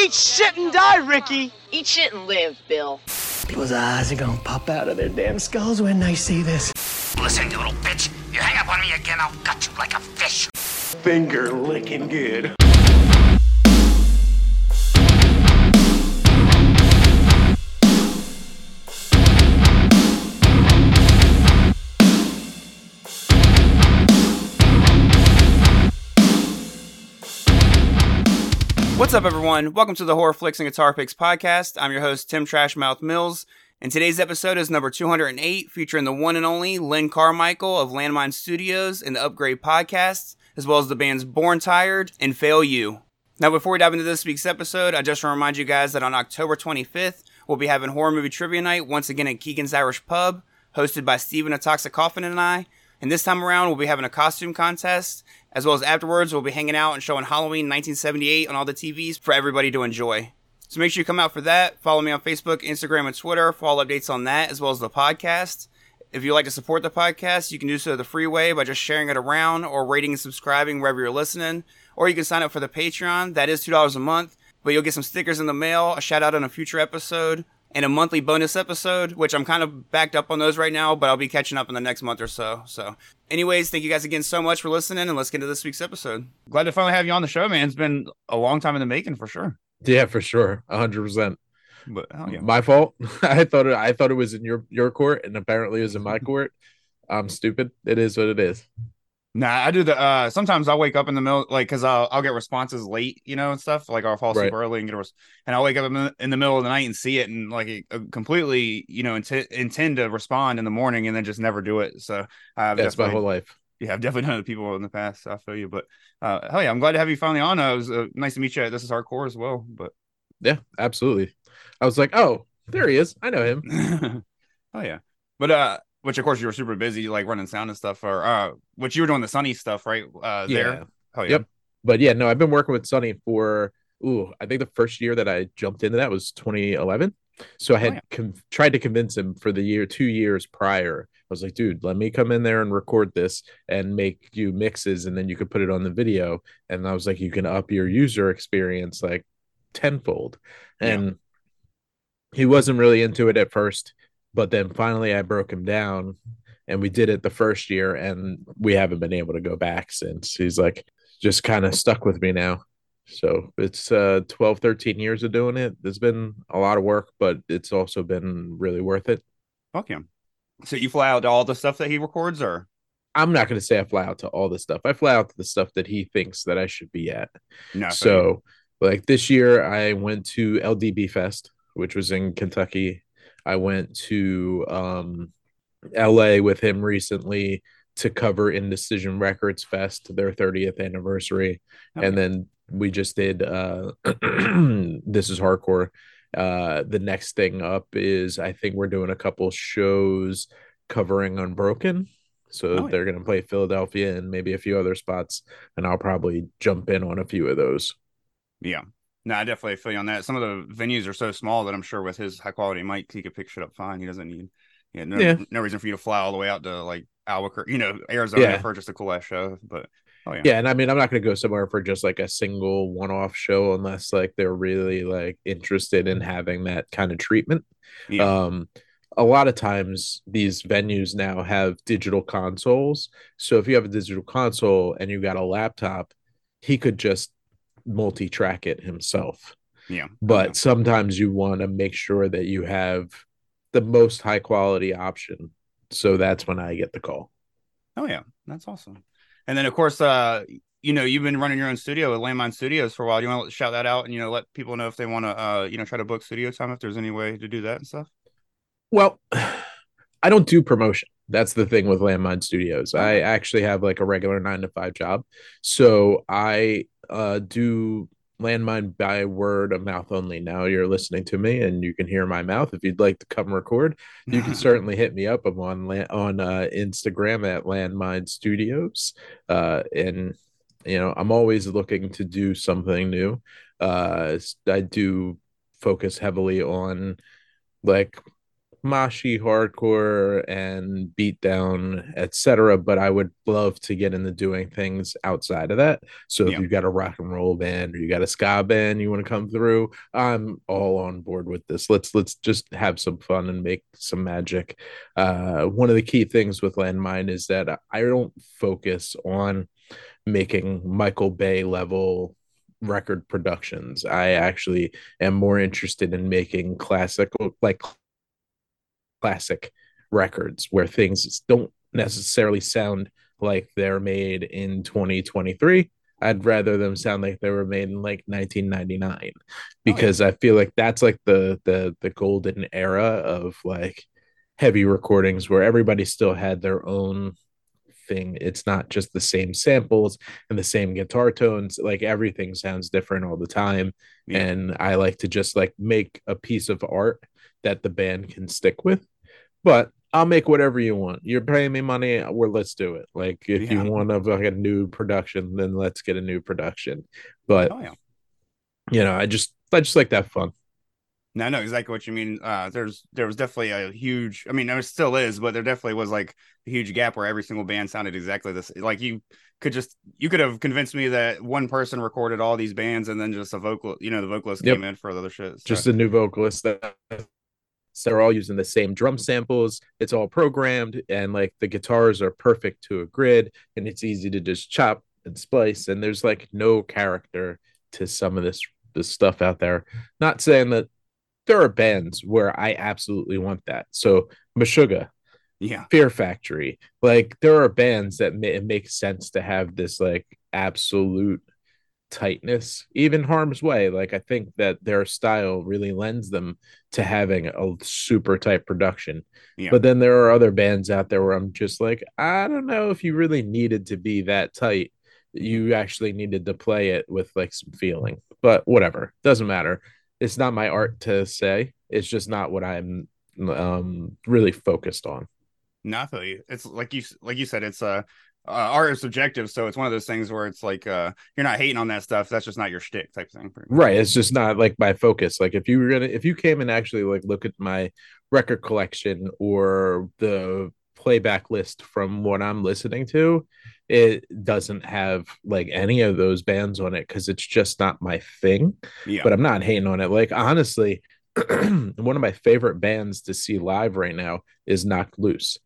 Eat shit and die, Ricky. Eat shit and live, Bill. People's eyes are gonna pop out of their damn skulls when they see this. Listen, you little bitch. You hang up on me again, I'll gut you like a fish. Finger licking good. What's up, everyone? Welcome to the Horror Flicks and Guitar Picks podcast. I'm your host, Tim Trashmouth Mills, and today's episode is number 208, featuring the one and only Len Carmichael of Landmine Studios and the Upgrade Podcast, as well as the bands Born Tired and Fail You. Now, before we dive into this week's episode, I just want to remind you guys that on October 25th, we'll be having Horror Movie Trivia Night once again at Keegan's Irish Pub, hosted by Steven A Coffin and I. And this time around, we'll be having a costume contest, as well as afterwards, we'll be hanging out and showing Halloween 1978 on all the TVs for everybody to enjoy. So make sure you come out for that. Follow me on Facebook, Instagram, and Twitter for all updates on that, as well as the podcast. If you'd like to support the podcast, you can do so the free way by just sharing it around or rating and subscribing wherever you're listening. Or you can sign up for the Patreon. That is $2 a month, but you'll get some stickers in the mail, a shout out on a future episode, and a monthly bonus episode, which I'm kind of backed up on those right now, but I'll be catching up in the next month or so. So, anyways, thank you guys again so much for listening, and let's get into this week's episode. Glad to finally have you on the show, man. It's been a long time in the making for sure. Yeah, for sure, hundred percent. But oh, yeah. My fault. I thought it. I thought it was in your your court, and apparently it was in my court. I'm stupid. It is what it is. Nah, I do the. uh Sometimes I'll wake up in the middle, like, cause I'll I'll get responses late, you know, and stuff. Like I'll fall asleep Right. early and get a res- and I'll wake up in the, in the middle of the night and see it and like uh, completely, you know, int- intend to respond in the morning and then just never do it. So I've That's my whole life. yeah, I've definitely it to people in the past. So I feel you, but uh, hell yeah, I'm glad to have you finally on. Uh, it was uh, nice to meet you. at This is hardcore as well, but Yeah, absolutely. I was like, oh, there he is. I know him. oh yeah, but uh, which of course you were super busy, like running sound and stuff, or uh, which you were doing the sunny stuff, right? Uh, Yeah. there. Oh yeah. Yep. But yeah, no, I've been working with Sunny for ooh, I think the first year that I jumped into that was 2011. So I had Oh, yeah. con- tried to convince him for the year, two years prior. I was like, dude, let me come in there and record this and make you mixes, and then you could put it on the video. And I was like, you can up your user experience like tenfold. Yeah. And he wasn't really into it at first, but then finally I broke him down and we did it the first year and we haven't been able to go back since. He's like just kind of stuck with me now. So it's uh 12, 13 years of doing it. There's been a lot of work, but it's also been really worth it. Fuck him. So you fly out to all the stuff that he records, or I'm not going to say I fly out to all the stuff. I fly out to the stuff that he thinks that I should be at. no? I feel you. So, like this year, I went to LDB Fest, which was in Kentucky. I went to um, LA with him recently to cover Indecision Records Fest, their 30th anniversary. Oh, and then we just did uh, This is Hardcore. Uh, the next thing up is I think we're doing a couple shows covering Unbroken. So Oh, yeah. they're going to play Philadelphia and maybe a few other spots. And I'll probably jump in on a few of those. Yeah. No, I definitely feel you on that. Some of the venues are so small that I'm sure with his high quality mic, he could pick shit up fine. He doesn't need, yeah, no, Yeah. no reason for you to fly all the way out to like Albuquerque, you know, Arizona Yeah. for just a cool ass show. But oh yeah, Yeah, and I mean, I'm not going to go somewhere for just like a single one-off show unless like they're really like interested in having that kind of treatment. Yeah. Um, a lot of times these venues now have digital consoles. So if you have a digital console and you got a laptop, he could just multi-track it himself. yeah. But sometimes you want to make sure that you have the most high quality option. So that's when I get the call. Oh yeah, that's awesome. And then of course, uh, you know, you've been running your own studio at Landmine Studios for a while. Do you want to shout that out and you know let people know if they want to, uh, you know, try to book studio time if there's any way to do that and stuff. Well, I don't do promotion. That's the thing with Landmine Studios. I actually have like a regular nine to five job. So I uh, do Landmine by word of mouth only. Now you're listening to me and you can hear my mouth. If you'd like to come record, you can certainly hit me up. I'm on on uh, Instagram at Landmine Studios. Uh, and, you know, I'm always looking to do something new. Uh, I do focus heavily on like Mashi hardcore and beatdown, etc. But I would love to get into doing things outside of that. So if Yeah. you got a rock and roll band or you got a ska band you want to come through, I'm all on board with this. Let's let's just have some fun and make some magic. Uh, one of the key things with Landmine is that I don't focus on making Michael Bay level record productions. I actually am more interested in making classical like classic records where things don't necessarily sound like they're made in 2023. I'd rather them sound like they were made in like 1999 because I feel like that's like the the the golden era of like heavy recordings where everybody still had their own thing. It's not just the same samples and the same guitar tones. Like everything sounds different all the time. Yeah. And I like to just like make a piece of art that the band can stick with. But I'll make whatever you want. You're paying me money, well, let's do it. Like if Yeah. you want a like a new production, then let's get a new production. But Oh yeah. you know, I just I just like that fun. No, I know exactly what you mean. Uh, there's there was definitely a huge. I mean, there still is, but there definitely was like a huge gap where every single band sounded exactly this. Like you could just you could have convinced me that one person recorded all these bands and then just a vocal, you know, the vocalist Yep. came in for the other shit. So, just a new vocalist that so they're all using the same drum samples. It's all programmed and like the guitars are perfect to a grid and it's easy to just chop and splice and there's like no character to some of this this stuff out there. Not saying that there are bands where i absolutely want that. So meshuggah yeah, fear factory like there are bands that ma- it makes sense to have this like absolute tightness even harm's way. Like i think that their style really lends them to having a super tight production. Yeah. but then there are other bands out there where i'm just like i don't know if you really needed to be that tight. You actually needed to play it with like some feeling but whatever doesn't matter. It's not my art to say. It's just not what i'm um really focused on. No, I you. It's like you like you said, it's uh, uh art is subjective, so it's one of those things where it's like uh you're not hating on that stuff. That's just not your shtick type thing. right it's just not like my focus like if you were gonna if you came and actually like look at my record collection or the playback list from what i'm listening to it doesn't have like any of those bands on it because it's just not my thing Yeah. but i'm not hating on it like honestly one of my favorite bands to see live right now is knocked loose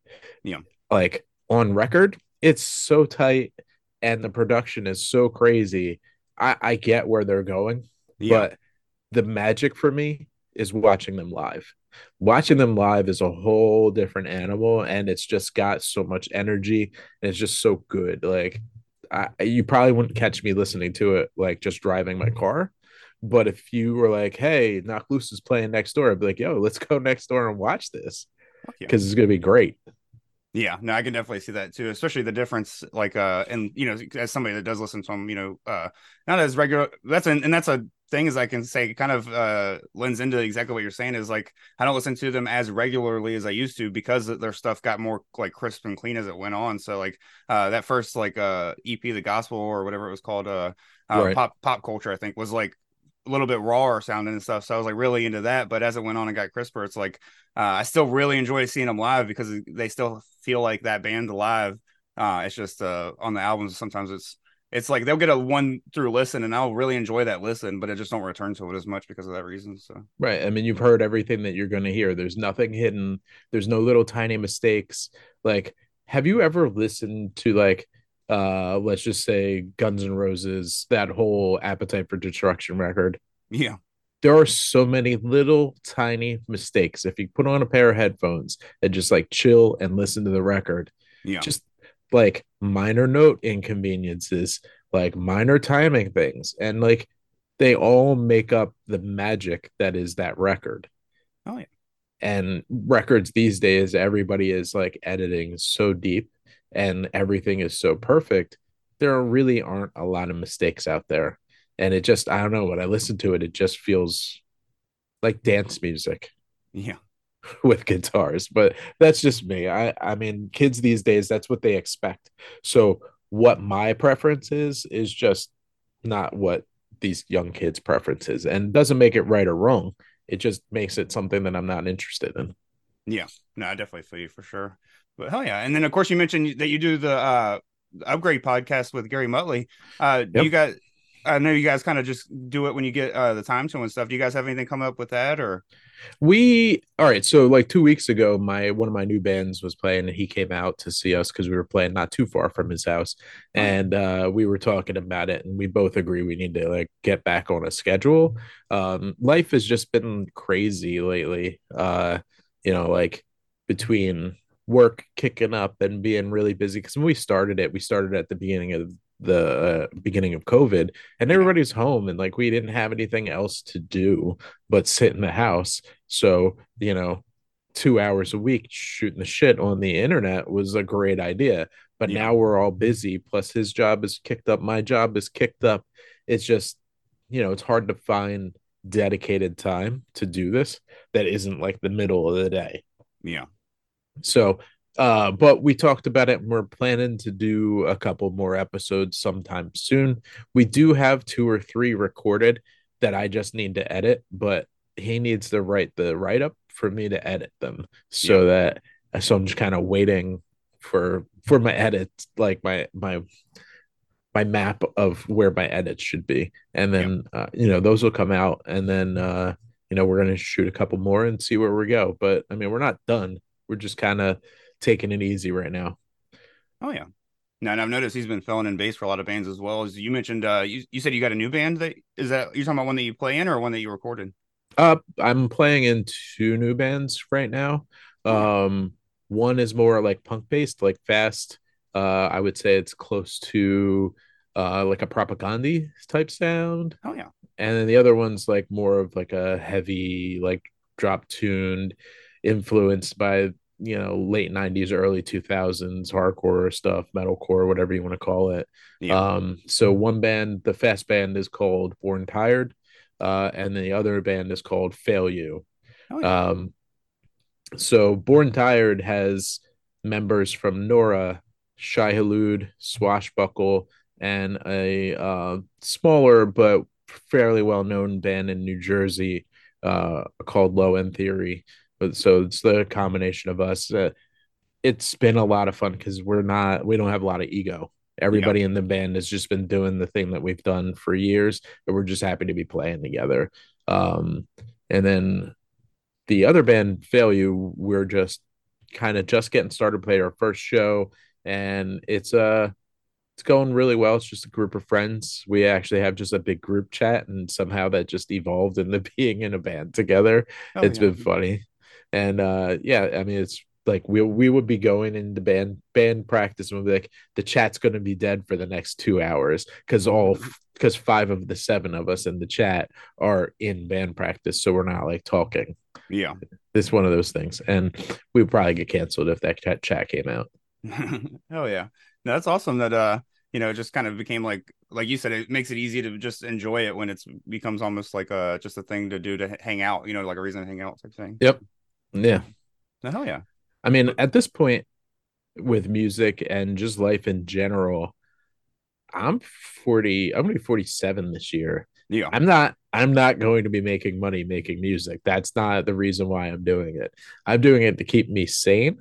Yeah. like on record it's so tight and the production is so crazy i i get where they're going yeah. but the magic for me is watching them live. Watching them live is a whole different animal, and it's just got so much energy, and it's just so good. Like, I, you probably wouldn't catch me listening to it like just driving my car, but if you were like, "Hey, Knocked Loose is playing next door," I'd be like, "Yo, let's go next door and watch this Fuck yeah. because it's gonna be great." Yeah, no, I can definitely see that too, especially the difference, like, uh, and you know, as somebody that does listen to them, you know, uh, not as regular. That's an, and that's a thing is I can say kind of uh lends into exactly what you're saying is like I don't listen to them as regularly as I used to because their stuff got more like crisp and clean as it went on. So like uh that first like uh EP, the gospel or whatever it was called, uh, uh Right. pop pop culture, I think was like a little bit rawer sounding and stuff. So I was like really into that. But as it went on and got crisper, it's like uh, I still really enjoy seeing them live because they still feel like that band live. Uh, it's just uh, on the albums sometimes it's it's like they'll get a one through listen and I'll really enjoy that listen, but I just don't return to it as much because of that reason. So Right. I mean, you've heard everything that you're going to hear. There's nothing hidden. There's no little tiny mistakes. Like, have you ever listened to like, uh, let's just say Guns N' Roses, that whole Appetite for Destruction record? yeah, There are so many little tiny mistakes. If you put on a pair of headphones and just like chill and listen to the record, yeah, just like minor note inconveniences, like minor timing things, and like they all make up the magic that is that record. Oh, yeah. And records these days, everybody is like editing so deep and everything is so perfect. There really aren't a lot of mistakes out there. And it just, I don't know, when I listen to it, it just feels like dance music. Yeah, with guitars but that's just me. I i mean kids these days that's what they expect. So what my preference is is just not what these young kids preference is. And doesn't make it right or wrong. It just makes it something that i'm not interested in. Yeah, no, I definitely feel you for sure. But hell yeah! And then of course you mentioned that you do the uh upgrade podcast with Gary Muttley. Uh, Yep. you guys, I know you guys kind of just do it when you get uh the time to and stuff. Do you guys have anything come up with that or? We all right. So like two weeks ago, my one of my new bands was playing, and he came out to see us because we were playing not too far from his house, and uh, we were talking about it, and we both agree we need to like get back on a schedule. Um, life has just been crazy lately. Uh, you know, like between work kicking up and being really busy because when we started it, we started at the beginning of the uh, beginning of COVID, and everybody's home, and like we didn't have anything else to do but sit in the house. So, you know, two hours a week shooting the shit on the internet was a great idea. But Yeah. now we're all busy. Plus, his job is kicked up. My job is kicked up. It's just, you know, it's hard to find dedicated time to do this that isn't like the middle of the day. Yeah, So, uh, but we talked about it and we're planning to do a couple more episodes sometime soon. We do have two or three recorded that I just need to edit, but he needs to write the write up for me to edit them so that so I'm just kind of waiting for for my edits, like my my my map of where my edits should be. And then uh, you know, those will come out and then uh you know, we're going to shoot a couple more and see where we go. But I mean, we're not done. We're just kind of taking it easy right now. oh yeah. No, and I've noticed he's been filling in bass for a lot of bands as well. As you mentioned, uh, you you said you got a new band that is that you're talking about one that you play in or one that you recorded? Uh, I'm playing in two new bands right now. Um, one is more like punk based, like fast. Uh, I would say it's close to uh like a propaganda type sound, Oh yeah, and then the other one's like more of like a heavy, like drop tuned, influenced by you know late '90s, early 2000s hardcore stuff, metalcore, whatever you want to call it. yeah, Um, so one band, the fast band is called Born Tired, uh, and the other band is called Fail You. oh, yeah. Um, so Born Tired has members from Nora, Shai Hulud, Swashbuckle, and a uh, smaller but fairly well known band in New Jersey uh, called Low End Theory. But so it's the combination of us. Uh, it's been a lot of fun because we're not we don't have a lot of ego. Everybody in the band has just been doing the thing that we've done for years, and we're just happy to be playing together. Um, and then the other band, Fail You, we're just kind of just getting started, played our first show, and it's uh it's going really well. It's just a group of friends. We actually have just a big group chat, and somehow that just evolved into being in a band together. Oh, It's yeah. been funny, and uh yeah, I mean it's like we we would be going into band band practice and we'd be like the chat's going to be dead for the next two hours because all because five of the seven of us in the chat are in band practice, so we're not like talking. yeah. It's one of those things, and we would probably get canceled if that chat, chat came out. oh yeah no, that's awesome that uh you know it just kind of became like like you said it makes it easy to just enjoy it when it's becomes almost like a just a thing to do to hang out you know like a reason to hang out type thing Yep. Yeah, no, hell yeah I mean, at this point with music and just life in general, I'm 40. I'm gonna be 47 this year. yeah I'm not I'm not going to be making money making music. That's not the reason why I'm doing it. I'm doing it to keep me sane.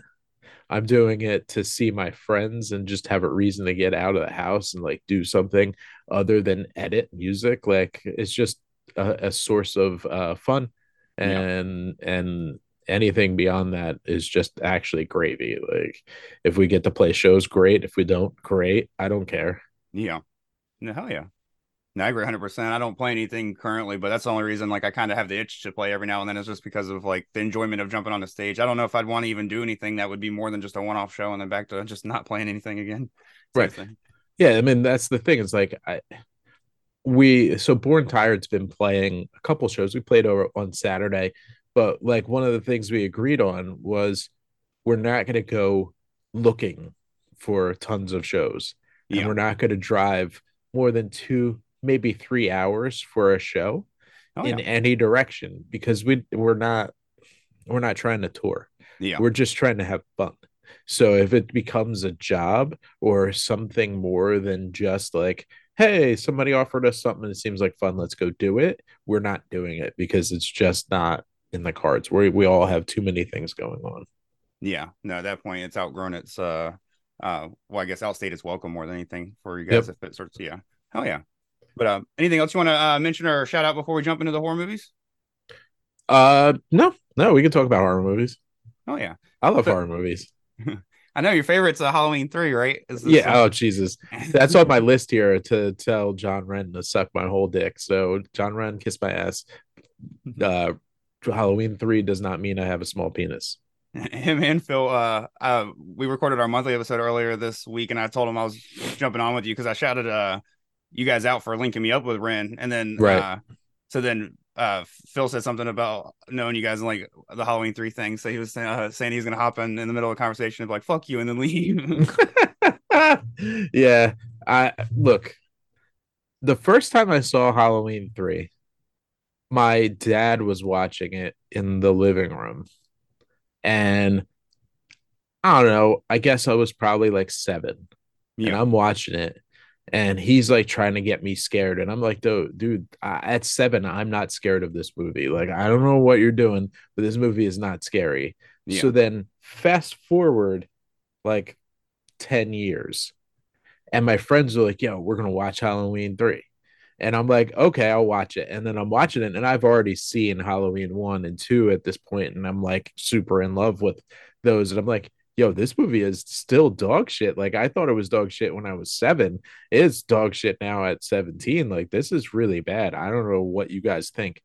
I'm doing it to see my friends and just have a reason to get out of the house and like do something other than edit music. Like it's just a, a source of uh, fun, Yeah. and and anything beyond that is just actually gravy. Like if we get to play shows, great. If we don't, great. I don't care. yeah no hell yeah no, I agree 100%. I don't play anything currently, but that's the only reason like I kind of have the itch to play every now and then is just because of like the enjoyment of jumping on the stage. I don't know if I'd want to even do anything that would be more than just a one-off show and then back to just not playing anything again. Right. thing. Yeah, I mean that's the thing. It's like I we so Born Tired's been playing a couple shows. We played over on Saturday, but like one of the things we agreed on was we're not going to go looking for tons of shows, and Yeah. we're not going to drive more than two, maybe three hours for a show Oh, in yeah. any direction because we we're not we're not trying to tour. Yeah. We're just trying to have fun. So if it becomes a job or something more than just like, hey, somebody offered us something, it seems like fun, let's go do it. We're not doing it because it's just not in the cards. We we all have too many things going on. Yeah, no, at that point it's outgrown its uh uh well I guess outstate its welcome more than anything for you guys Yep. if it sorts yeah. Hell yeah. But um anything else you want to uh, mention or shout out before we jump into the horror movies? Uh, no, no, we can talk about horror movies. Oh yeah. I love So- horror movies. I know your favorite's uh, Halloween 3, right? Is this, Yeah. uh, Oh Jesus, that's on my list here to tell John Wren to suck my whole dick. So John Wren, kiss my ass. Uh, Halloween three does not mean I have a small penis. him and Phil, uh, uh, we recorded our monthly episode earlier this week, and I told him I was jumping on with you because I shouted uh you guys out for linking me up with Ren, and then Right. uh, so then uh Phil said something about knowing you guys and like the Halloween three thing, so he was uh, saying he's gonna hop in in the middle of a conversation and be like fuck you and then leave. yeah, I look. The first time I saw Halloween three, my dad was watching it in the living room, and I don't know. I guess I was probably like seven, and I'm watching it, and he's like trying to get me scared, and I'm like, dude, dude, I, at seven, I'm not scared of this movie. Like, I don't know what you're doing, but this movie is not scary. Yeah. So then, fast forward like 10 years, and my friends are like, yo, we're gonna watch Halloween 3. And I'm like, okay, I'll watch it. And then I'm watching it, and I've already seen Halloween 1 and 2 at this point, and I'm like super in love with those. And I'm like, yo, this movie is still dog shit. Like I thought it was dog shit when I was seven. It's dog shit now at 17. Like this is really bad. I don't know what you guys think.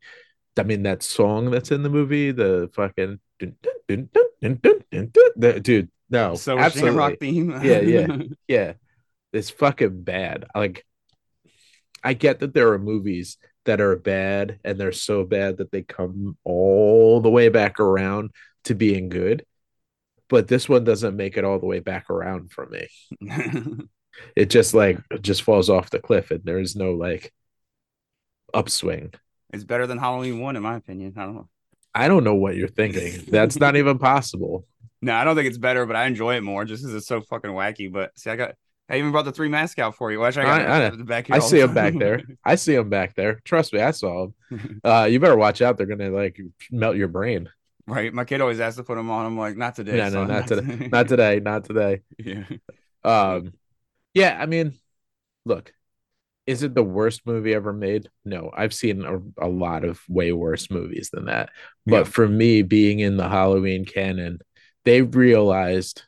I mean, that song that's in the movie, the fucking dun, dun, dun, dun, dun, dun, dun, the- dude, no, so absolutely. rock theme. Yeah, yeah. yeah, it's fucking bad. Like, I get that there are movies that are bad and they're so bad that they come all the way back around to being good, but this one doesn't make it all the way back around for me. It just like it just falls off the cliff, and there is no like upswing. it's better than Halloween one in my opinion. I don't know. I don't know what you're thinking. That's not even possible. No, I don't think it's better, but I enjoy it more just because it's so fucking wacky. But see, I got I even brought the three mask out for you. Watch, I got I- I back here. I see him back there. I see him back there. Trust me, I saw him. Uh, you better watch out. They're gonna like melt your brain. right. My kid always has to put them on. I'm like, not today. No, no, not today. Not today. Not today. yeah. Um, yeah. I mean, look, is it the worst movie ever made? No, I've seen a, a lot of way worse movies than that. But Yeah. for me, being in the Halloween canon, they realized,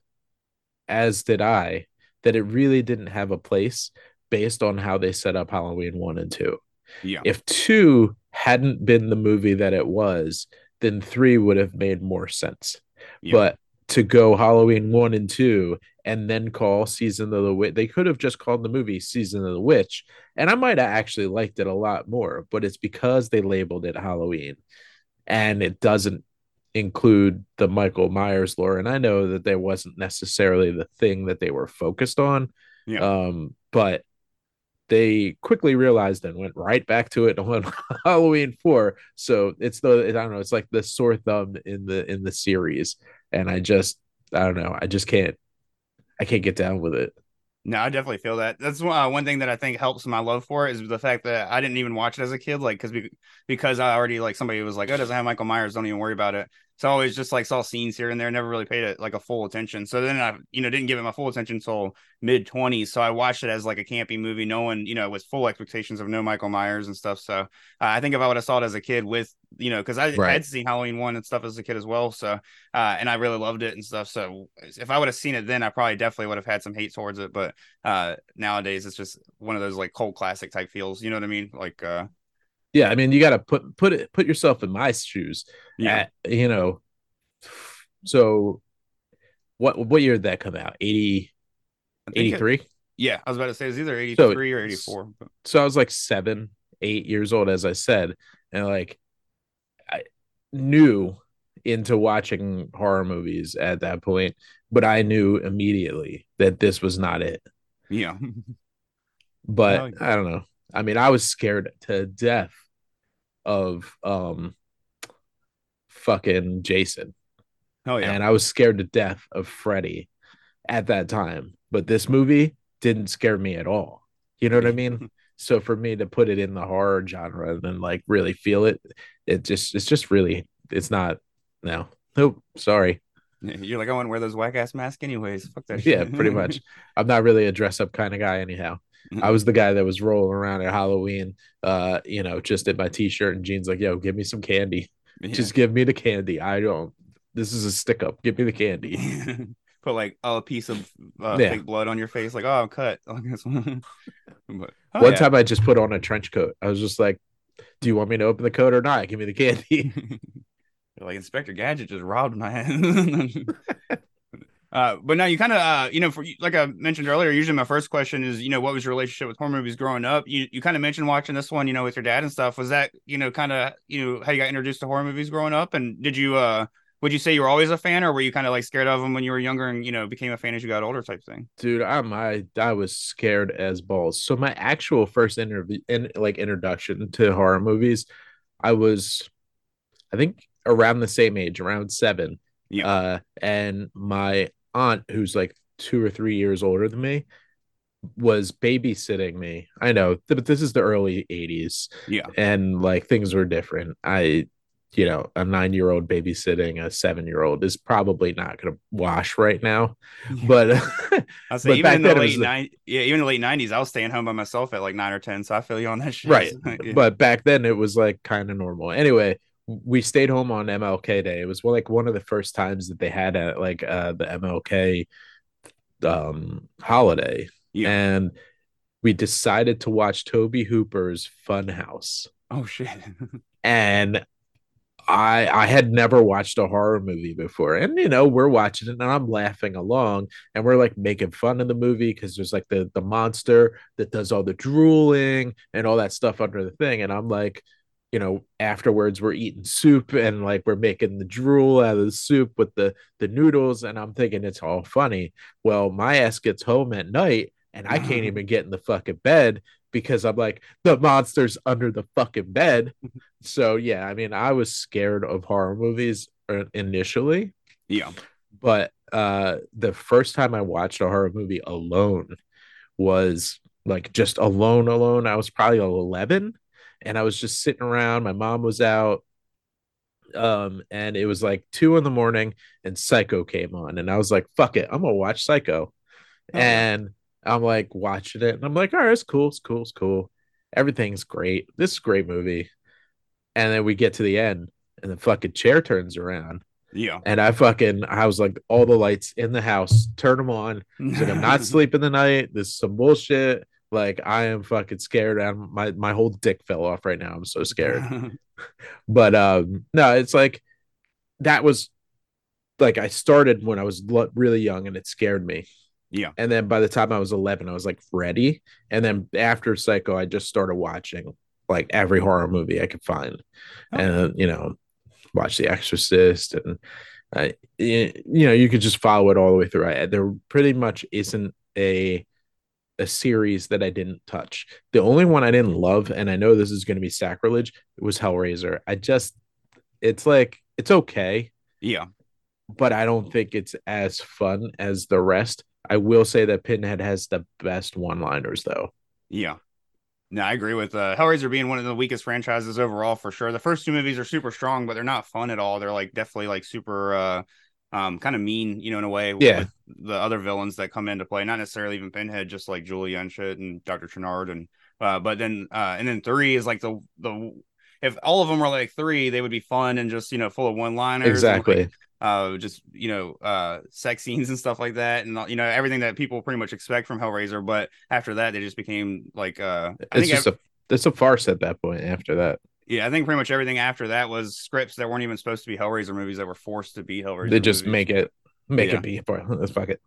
as did I, that it really didn't have a place based on how they set up Halloween one and two. Yeah. If two hadn't been the movie that it was, then three would have made more sense. Yeah. But to go Halloween one and two and then call Season of the Witch, they could have just called the movie Season of the Witch. And I might have actually liked it a lot more, but it's because they labeled it Halloween and it doesn't include the Michael Myers lore. And I know that there wasn't necessarily the thing that they were focused on. Yeah. Um, but they quickly realized and went right back to it on Halloween four. So it's the I don't know, it's like the sore thumb in the in the series. And I just I don't know, I just can't I can't get down with it. No, I definitely feel that. That's uh, one thing that I think helps my love for it is the fact that I didn't even watch it as a kid, like because because I already like somebody was like, "Oh, doesn't have Michael Myers, don't even worry about it." So I always just like saw scenes here and there, never really paid it like a full attention. So then I, you know, didn't give it my full attention until mid twenties. So I watched it as like a campy movie, no one, you know, with full expectations of no Michael Myers and stuff. So uh, I think if I would have saw it as a kid with, you know, because I Right. had seen Halloween one and stuff as a kid as well. So uh, and I really loved it and stuff. So if I would have seen it then, I probably definitely would have had some hate towards it. But uh nowadays it's just one of those like cult classic type feels you know what i mean like uh Yeah, I mean you gotta put put it put yourself in my shoes. yeah At, you know. So what what year did that come out? 80 I think it- 83? yeah i was about to say it's either 83 or 84 but so I was like seven, eight years old, as I said, and like I knew into watching horror movies at that point, but I knew immediately that this was not it. yeah But. I don't know. I mean, I was scared to death of um fucking Jason, oh yeah and I was scared to death of Freddy at that time. But this movie didn't scare me at all. You know what I mean? So for me to put it in the horror genre and then like really feel it, it just it's just really it's not. No, nope. Sorry. You're like, I want to wear those whack ass masks anyways. Fuck that Yeah, pretty much. I'm not really a dress up kind of guy, anyhow. I was the guy that was rolling around at Halloween, uh, you know, just in my t-shirt and jeans, like, yo, give me some candy. Yeah. Just give me the candy. I don't. This is a stick up. Give me the candy. Put like a piece of uh, Yeah. fake blood on your face, like, oh, I'm cut. but, oh, One yeah. time I just put on a trench coat. I was just like, "Do you want me to open the coat or not? Give me the candy." Like Inspector Gadget just robbed my hand. Uh, but now you kind of, uh, you know, for like I mentioned earlier, usually my first question is, you know, what was your relationship with horror movies growing up? You you kind of mentioned watching this one, you know, with your dad and stuff. Was that, you know, kind of, you know, how you got introduced to horror movies growing up? And did you, uh, would you say you were always a fan, or were you kind of like scared of them when you were younger and you know became a fan as you got older, type thing? Dude, I'm I I was scared as balls. So my actual first interview in like introduction to horror movies, I was, I think around the same age, around seven. Yeah. Uh, and my aunt, who's like two or three years older than me, was babysitting me. I know, th- but this is the early '80s. Yeah. and like things were different. I, you know, a nine year old babysitting a seven year old is probably not going to wash right now. But I say But even in the late the- nine, yeah, even in the late nineties, I was staying home by myself at like nine or ten, so I feel you on that shit. right, Yeah. but back then it was like kind of normal. Anyway, we stayed home on MLK Day. It was like one of the first times that they had a, like uh, the MLK um holiday, Yeah. and we decided to watch Tobe Hooper's Funhouse. oh shit. and I I had never watched a horror movie before. And you know, we're watching it and I'm laughing along and we're like making fun of the movie because there's like the the monster that does all the drooling and all that stuff under the thing. And I'm like, you know, afterwards we're eating soup and like we're making the drool out of the soup with the the noodles, and I'm thinking it's all funny. Well, my ass gets home at night and I can't even get in the fucking bed because I'm like, the monster's under the fucking bed. So yeah, I mean, I was scared of horror movies uh, initially, yeah. but uh the first time I watched a horror movie alone was like just alone alone. I was probably 11 and I was just sitting around. My mom was out um and it was like 2 in the morning and Psycho came on and I was like, fuck it, I'm to watch Psycho. Oh, and I'm like watching it and I'm like, all right, it's cool, it's cool, it's cool. Everything's great. This is a great movie. And then we get to the end and the fucking chair turns around Yeah. and I fucking I was like all the lights in the house, turn them on. Like, I'm not sleeping the night. This is some bullshit. Like I am fucking scared. And my my whole dick fell off right now. I'm so scared. But um no, it's like that was like I started when I was lo- really young and it scared me. Yeah. And then by the time I was 11, I was like ready. And then after Psycho, I just started watching like every horror movie I could find. Oh. And you know, watch The Exorcist and I you know, you could just follow it all the way through. I, there pretty much isn't a a series that I didn't touch. The only one I didn't love, and I know this is going to be sacrilege, was Hellraiser. I just, it's like, it's okay, yeah. but I don't think it's as fun as the rest. I will say that Pinhead has the best one liners, though. Yeah. No, I agree with uh, Hellraiser being one of the weakest franchises overall for sure. The first two movies are super strong, but they're not fun at all. They're like definitely like super uh um kind of mean, you know, in a way Yeah. with the other villains that come into play. Not necessarily even Pinhead, just like Julia and shit and Dr. Channard and uh but then uh and then three is like the the if all of them were like three, they would be fun and just you know full of one liners. Exactly. uh just you know uh sex scenes and stuff like that and you know everything that people pretty much expect from hellraiser but after that they just became like uh i It's just a, it's a farce at that point after that. Yeah i think pretty much everything after that was scripts that weren't even supposed to be hellraiser movies that were forced to be hellraiser They just movies. make it, make Yeah. it be. Let's fuck it.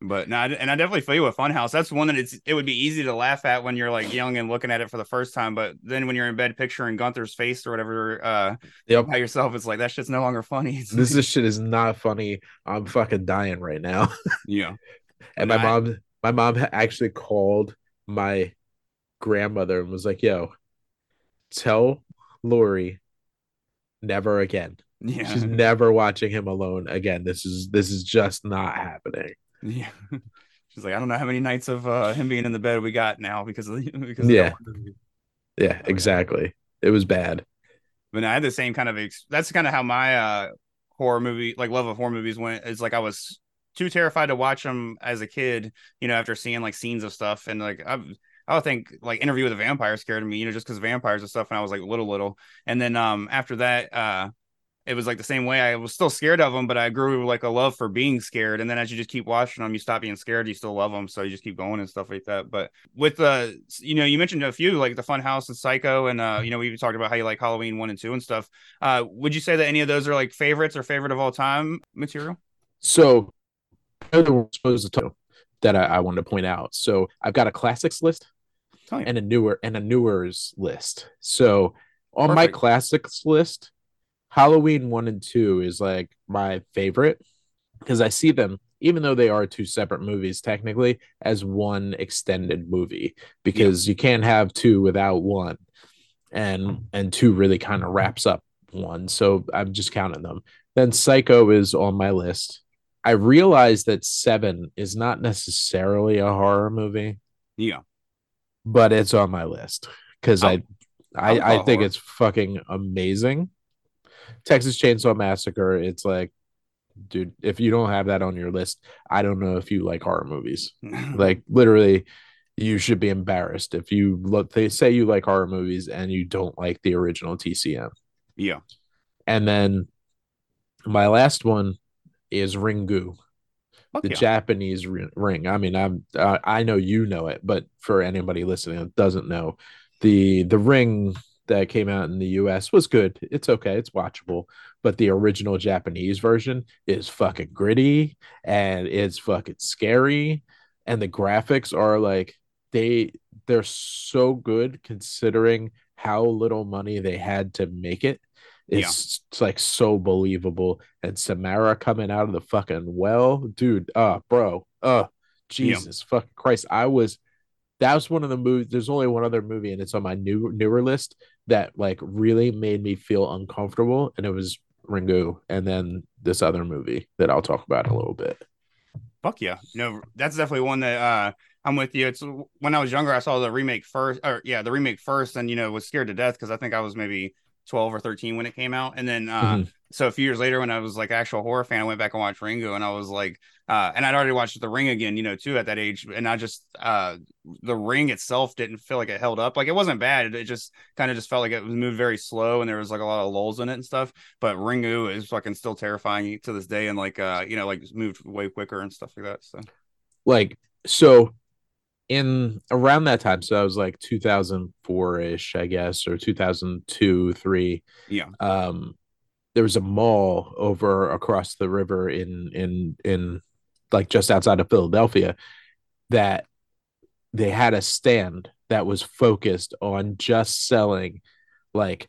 but no and i definitely feel you with funhouse that's one that it's it would be easy to laugh at when you're like young and looking at it for the first time but then when you're in bed picturing gunther's face or whatever uh Yep. by yourself it's like that shit's no longer funny It's This is shit is not funny. I'm fucking dying right now. yeah And And my I- mom, my mom actually called my grandmother and was like, "Yo, tell Lori never again. yeah She's never watching him alone again. This is this is just not happening." Yeah. She's like, I don't know how many nights of uh, him being in the bed we got now because of the, because of Yeah. movie." Yeah, exactly. It was bad. But I had the same kind of ex- that's kind of how my uh horror movie like love of horror movies went. It's like I was too terrified to watch them as a kid, you know, after seeing like scenes of stuff and like I I would think like Interview with a Vampire scared me, you know, just because vampires and stuff when I was like little little. And then um after that uh it was like the same way. I was still scared of them, but I grew like a love for being scared. And then as you just keep watching them, you stop being scared. You still love them, so you just keep going and stuff like that. But with the, uh, you know, you mentioned a few like the Fun House and Psycho, and uh, you know, we even talked about how you like Halloween one and two and stuff. Uh, would you say that any of those are like favorites or favorite of all time material? So, supposed to that I, I wanted to point out. So I've got a classics list oh, yeah. and a newer and a newers list. So on Perfect. my classics list, Halloween 1 and 2 is like my favorite because I see them, even though they are two separate movies, technically, as one extended movie because yeah. you can't have two without one. And and two really kind of wraps up one. So I'm just counting them. Then Psycho is on my list. I realize that Seven is not necessarily a horror movie. Yeah. But it's on my list because I I, I, I think horror. it's fucking amazing. Texas Chainsaw Massacre, it's like, dude, if you don't have that on your list, I don't know if you like horror movies. like literally, you should be embarrassed if you look. They say you like horror movies and you don't like the original TCM. Yeah, and then my last one is Ringu. The yeah. Japanese ring. I mean, I'm uh, I know you know it, but for anybody listening that doesn't know, the the ring that came out in the US was good. It's okay, it's watchable. But the original Japanese version is fucking gritty and it's fucking scary. And the graphics are like they they're so good considering how little money they had to make it. It's, yeah. it's like so believable. And Samara coming out of the fucking well, dude. Uh, bro. Uh, Jesus yeah. fucking Christ. I was that was one of the movies. There's only one other movie, and it's on my new newer list that like really made me feel uncomfortable, and it was Ringu, and then this other movie that I'll talk about in a little bit. Fuck yeah, no, that's definitely one that uh I'm with you. It's when I was younger, I saw the remake first, or yeah, the remake first, and you know was scared to death because I think I was maybe 12 or 13 when it came out. And then, uh, mm-hmm. so a few years later, when I was like actual horror fan, I went back and watched Ringu and I was like, uh, and I'd already watched The Ring again, you know, too, at that age. And I just, uh, the ring itself didn't feel like it held up. Like it wasn't bad. It just kind of just felt like it was moved very slow and there was like a lot of lulls in it and stuff. But Ringu is fucking still terrifying to this day. And like, uh, you know, like moved way quicker and stuff like that. So, like, so in around that time so i was like 2004ish i guess or 2002 3 yeah. um there was a mall over across the river in in in like just outside of philadelphia that they had a stand that was focused on just selling like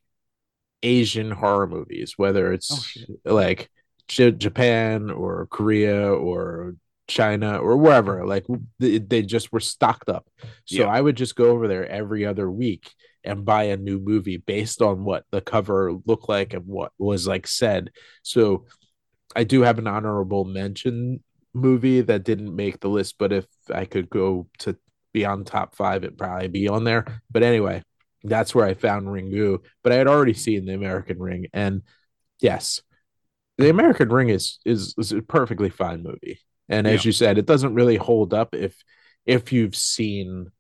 asian horror movies whether it's oh, like J- japan or korea or China or wherever. Like they, they just were stocked up. So yeah. I would just go over there every other week and buy a new movie based on what the cover looked like and what was like said. So I do have an honorable mention movie that didn't make the list, but if I could go to be on top five, it'd probably be on there. But anyway, that's where I found Ringu. But I had already seen the American Ring, and yes, the American Ring is is, is a perfectly fine movie. And as yeah. you said, it doesn't really hold up if if you've seen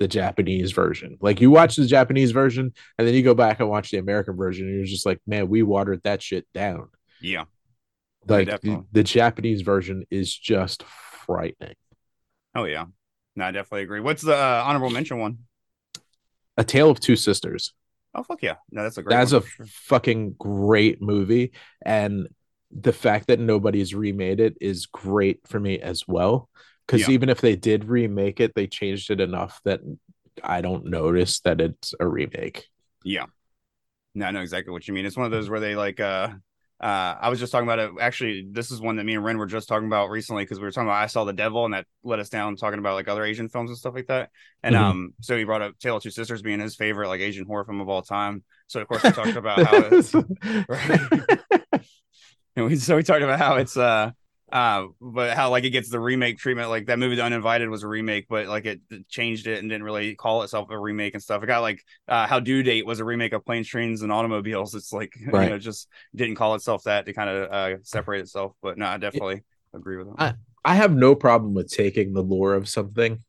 the Japanese version. Like you watch the Japanese version and then you go back and watch the American version and you're just like, man, we watered that shit down. Yeah. Like the, the, Japanese version is just frightening. Oh yeah. No, I definitely agree. What's the uh, honorable mention one? A Tale of Two Sisters. Oh fuck yeah. No, that's a great That's a sure. fucking great movie. And the fact that nobody's remade it is great for me as well. Because yeah. even if they did remake it, they changed it enough that I don't notice that it's a remake. Yeah. No, I know exactly what you mean. It's one of those where they like uh uh I was just talking about it. Actually, this is one that me and Ren were just talking about recently because we were talking about I saw the devil and that let us down talking about like other Asian films and stuff like that. And mm-hmm. um so he brought up Tale of Two Sisters being his favorite like Asian horror film of all time. So of course we talked about how it's right? And we so we talked about how it's uh uh, but how like it gets the remake treatment. Like that movie, The Uninvited, was a remake, but like it, it changed it and didn't really call itself a remake and stuff. It got like uh, how Due Date was a remake of Planes, Trains, and Automobiles. It's like Right. you know just didn't call itself that to kind of uh, separate itself. But no, I definitely agree with that. I have no problem with taking the lore of something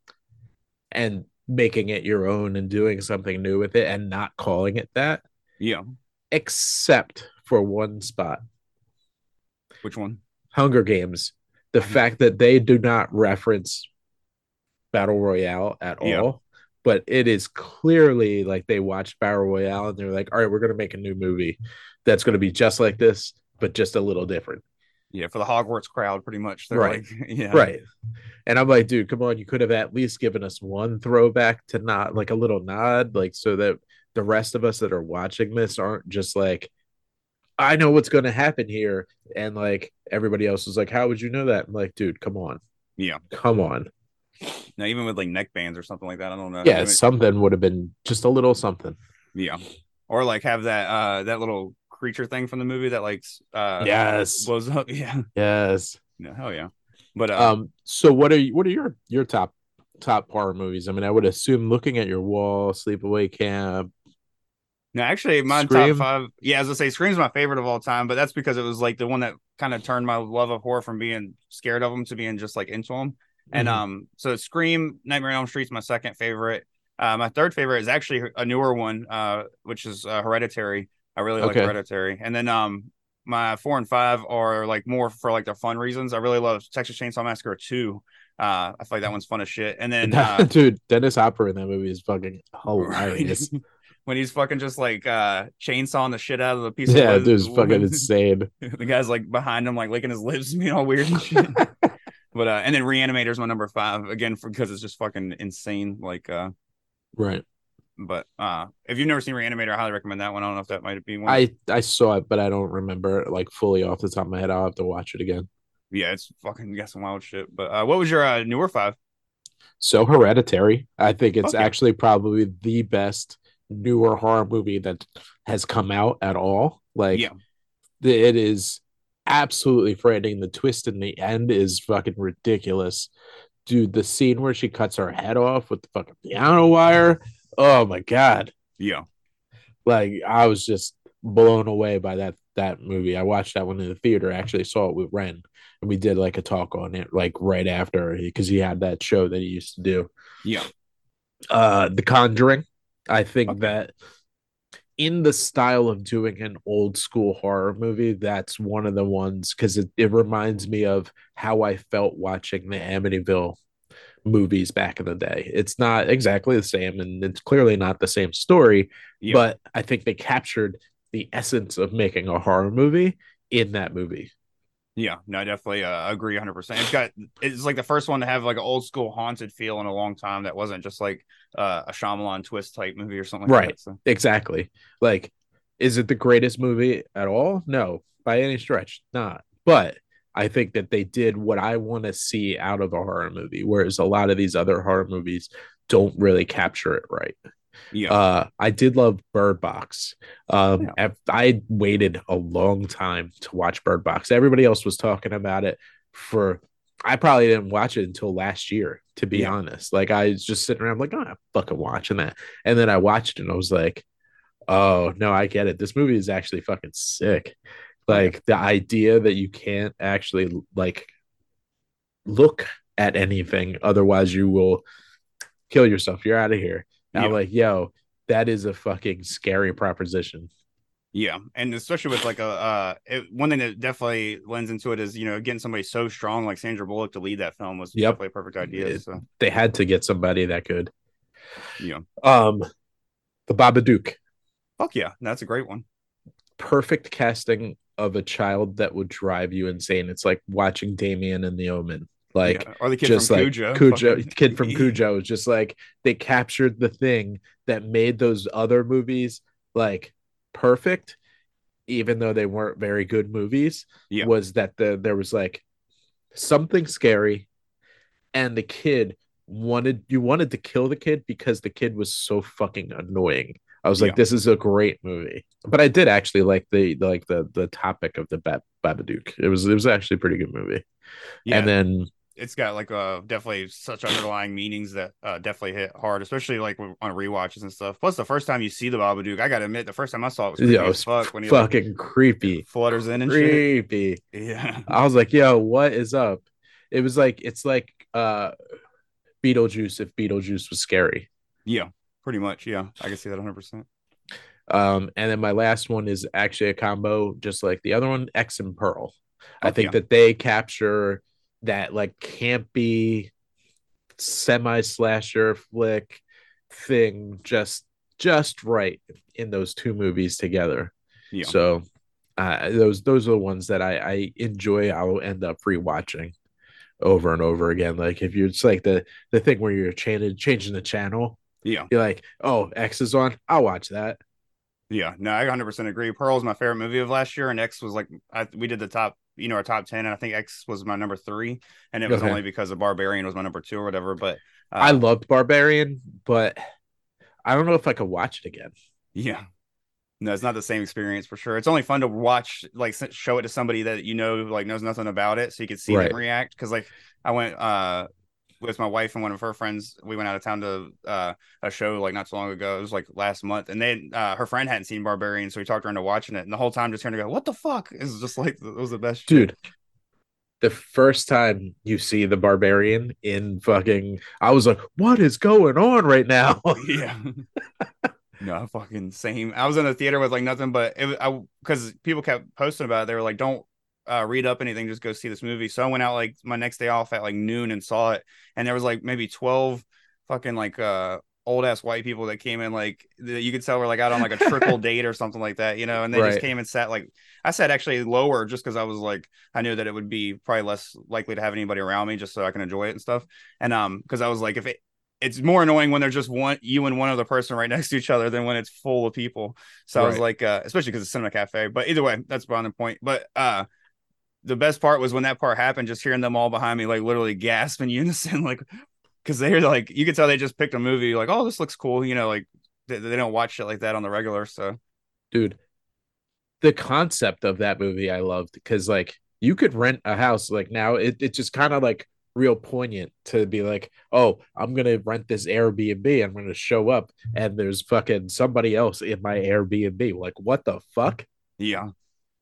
and making it your own and doing something new with it and not calling it that, yeah, except for one spot. Which one? Hunger Games. The fact that they do not reference Battle Royale at Yeah. all, but it is clearly like they watched Battle Royale and they're like, all right, we're going to make a new movie that's going to be just like this, but just a little different. Yeah, for the Hogwarts crowd, pretty much. They're Right. like, yeah, Right. And I'm like, dude, come on, you could have at least given us one throwback to not like a little nod, like so that the rest of us that are watching this aren't just like, I know what's going to happen here. And like everybody else is like, how would you know that? I'm like, dude, come on. Yeah. Come on. No, even with like neck bands or something like that. I don't know. I Yeah, mean, something would have been just a little something. yeah, or like have that uh that little creature thing from the movie that like uh yes. blows up. Yeah, Yes. no, hell yeah. But uh, Um, so what are you what are your your top top horror movies? I mean, I would assume looking at your wall, sleepaway camp. No, actually, my Scream? top five. Yeah, as I say, Scream's my favorite of all time, but that's because it was like the one that kind of turned my love of horror from being scared of them to being just like into them. And Mhm. um, so Scream, Nightmare on Elm Street's my second favorite. Uh, my third favorite is actually a newer one, uh, which is uh, Hereditary. I really like Okay. Hereditary. And then um, my four and five are like more for like the fun reasons. I really love Texas Chainsaw Massacre two. Uh, I feel like that one's fun as shit. And then uh, dude, Dennis Hopper in that movie is fucking hilarious. when he's fucking just like uh chainsawing the shit out of the piece of yeah, dude, it's fucking insane. the guy's like behind him, like licking his lips, being all weird and shit. but uh, and then Reanimator's my number five again for because it's just fucking insane. Like, uh, Right. but uh, if you've never seen Reanimator, I highly recommend that one. I don't know if that might be one. I I saw it, but I don't remember it like fully off the top of my head. I'll have to watch it again. yeah, it's fucking got some wild shit. But uh, what was your uh, newer five? So Hereditary, I think it's Okay. actually probably the best newer horror movie that has come out at all. Like yeah, it is absolutely frightening. The twist in the end is fucking ridiculous. Dude, the scene where she cuts her head off with the fucking piano wire. Oh my god. yeah, Like I was just blown away by that that movie. I watched that one in the theater. I actually saw it with Ren. And we did like a talk on it like right after because he had that show that he used to do. yeah, Uh The Conjuring. I think Okay. that in the style of doing an old school horror movie, that's one of the ones because it, it reminds me of how I felt watching the Amityville movies back in the day. It's not exactly the same, and it's clearly not the same story, yeah. but I think they captured the essence of making a horror movie in that movie. Yeah, no, I definitely uh, agree 100. percent It's got it's like the first one to have like an old school haunted feel in a long time. That wasn't just like uh, a Shyamalan twist type movie or something. Like Right. That, so. Exactly. Like, is it the greatest movie at all? No, by any stretch, not. But I think that they did what I want to see out of a horror movie, whereas a lot of these other horror movies don't really capture it right. Yeah, Uh, I did love Bird Box. Um, Yeah. I waited a long time to watch Bird Box. Everybody else was talking about it for. I probably didn't watch it until last year, to be Yeah. honest. Like I was just sitting around, like, oh, I'm fucking watching that, and then I watched it and I was like, oh no, I get it. This movie is actually fucking sick. Like the idea that you can't actually like look at anything, otherwise you will kill yourself. You're out of here. I'm Yeah. like, yo, that is a fucking scary proposition. yeah, and especially with like a uh, it, one thing that definitely lends into it is you know getting somebody so strong like Sandra Bullock to lead that film was Yep. definitely a perfect idea. It- so They had to get somebody that good. yeah, Um, the Babadook, fuck yeah, that's a great one. perfect casting of a child that would drive you insane. It's like watching Damien and the Omen. Like Yeah. or the kid just from like Cujo, Cujo, fucking- kid from Cujo, is just like they captured the thing that made those other movies like perfect, even though they weren't very good movies. Yeah. Was that the there was like something scary, and the kid wanted you wanted to kill the kid because the kid was so fucking annoying. I was like, Yeah. this is a great movie. But I did actually like the like the the topic of the Bab- Babadook. It was it was actually a pretty good movie. Yeah, And then it's got like uh definitely such underlying meanings that uh definitely hit hard, especially like on rewatches and stuff. Plus, the first time you see the Babadook, I gotta admit, the first time I saw it was creepy yo, as it's fuck when he like, fucking creepy. flutters in and shit. Creepy. Yeah, I was like, yo, what is up? It was like it's like uh Beetlejuice if Beetlejuice was scary. yeah, pretty much. Yeah, I can see that 100. percent Um, and then my last one is actually a combo, just like the other one, X and Pearl. I think yeah. that they capture that like campy semi slasher flick thing just just right in those two movies together. Yeah, So uh, those those are the ones that I, I enjoy. I'll end up rewatching over and over again. Like if you're it's like the the thing where you're changing changing the channel, yeah, you're like, oh, X is on, I'll watch that. yeah. No, I 100 percent agree. Pearl is my favorite movie of last year, and X was like I, we did the top, you know, our top 10, and I think X was my number three, and it was Okay. only because the Barbarian was my number two or whatever. But uh, I loved Barbarian, but I don't know if I could watch it again. Yeah. No, it's not the same experience for sure. It's only fun to watch, like, show it to somebody that you know, like, knows nothing about it, so you can see Right. them react. Because, like, I went uh with my wife and one of her friends. We went out of town to uh a show like not so long ago. It was like last month, and then uh her friend hadn't seen Barbarian, so we talked her into watching it. And the whole time, just hearing her go, "What the fuck?" It's just like it was the best, shit. Dude, the first time you see the Barbarian in fucking, I was like, what is going on right now? yeah. no, fucking same. I was in the theater with like nothing but it. was- I because people kept posting about it. They were like, "Don't uh, read up anything. Just go see this movie." So I went out like my next day off at like noon and saw it, and there was like maybe twelve fucking like uh old ass white people that came in like that you could tell were like out on like a triple date or something like that, you know, and they just came and sat like I sat actually lower just because I was like I knew that it would be probably less likely to have anybody around me just so I can enjoy it and stuff. And um because I was like if it it's more annoying when there's just one you and one other person right next to each other than when it's full of people. So I was like uh especially because it's cinema cafe. But either way, that's beyond the point. But uh the best part was when that part happened, just hearing them all behind me like literally gasp in unison, like because they're like you could tell they just picked a movie like oh this looks cool you know like they, they don't watch shit like that on the regular so Dude, the concept of that movie I loved because like you could rent a house like now it, it's just kind of like real poignant to be like, oh, I'm gonna rent this Airbnb. I'm gonna show up and there's fucking somebody else in my Airbnb. Like, what the fuck? yeah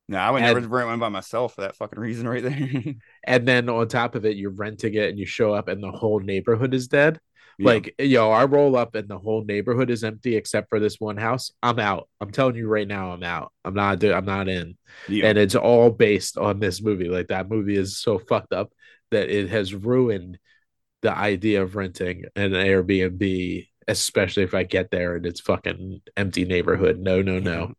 no i would And- never rent one by myself for that fucking reason right there And then on top of it, you're renting it and you show up and the whole neighborhood is dead. Yeah. Like, yo, I roll up and the whole neighborhood is empty except for this one house. I'm out. I'm telling you right now, I'm out. I'm not. do- I'm not in. yeah And it's all based on this movie. Like that movie is so fucked up that it has ruined the idea of renting an Airbnb, especially if I get there and it's fucking empty neighborhood. No, no, no,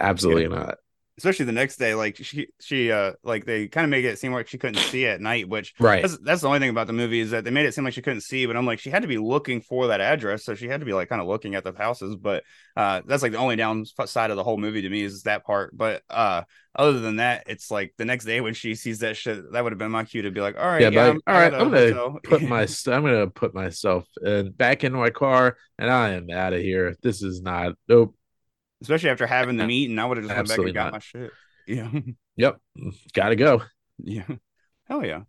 absolutely not. Especially the next day like she she uh like they kind of make it seem like she couldn't see at night which Right. that's, that's the only thing about the movie is that they made it seem like she couldn't see but i'm like she had to be looking for that address so she had to be like kind of looking at the houses but uh that's like the only downside of the whole movie to me is that part but uh other than that it's like the next day when she sees that shit that would have been my cue to be like all right Yeah, yeah, but I'm, all right, I'm gonna hotel." put my I'm gonna put myself in, back in my car and I am out of here. This is not nope. Especially after having the meeting i would have just went back and got not. my shit yeah Yep, gotta go. Yeah. Hell yeah.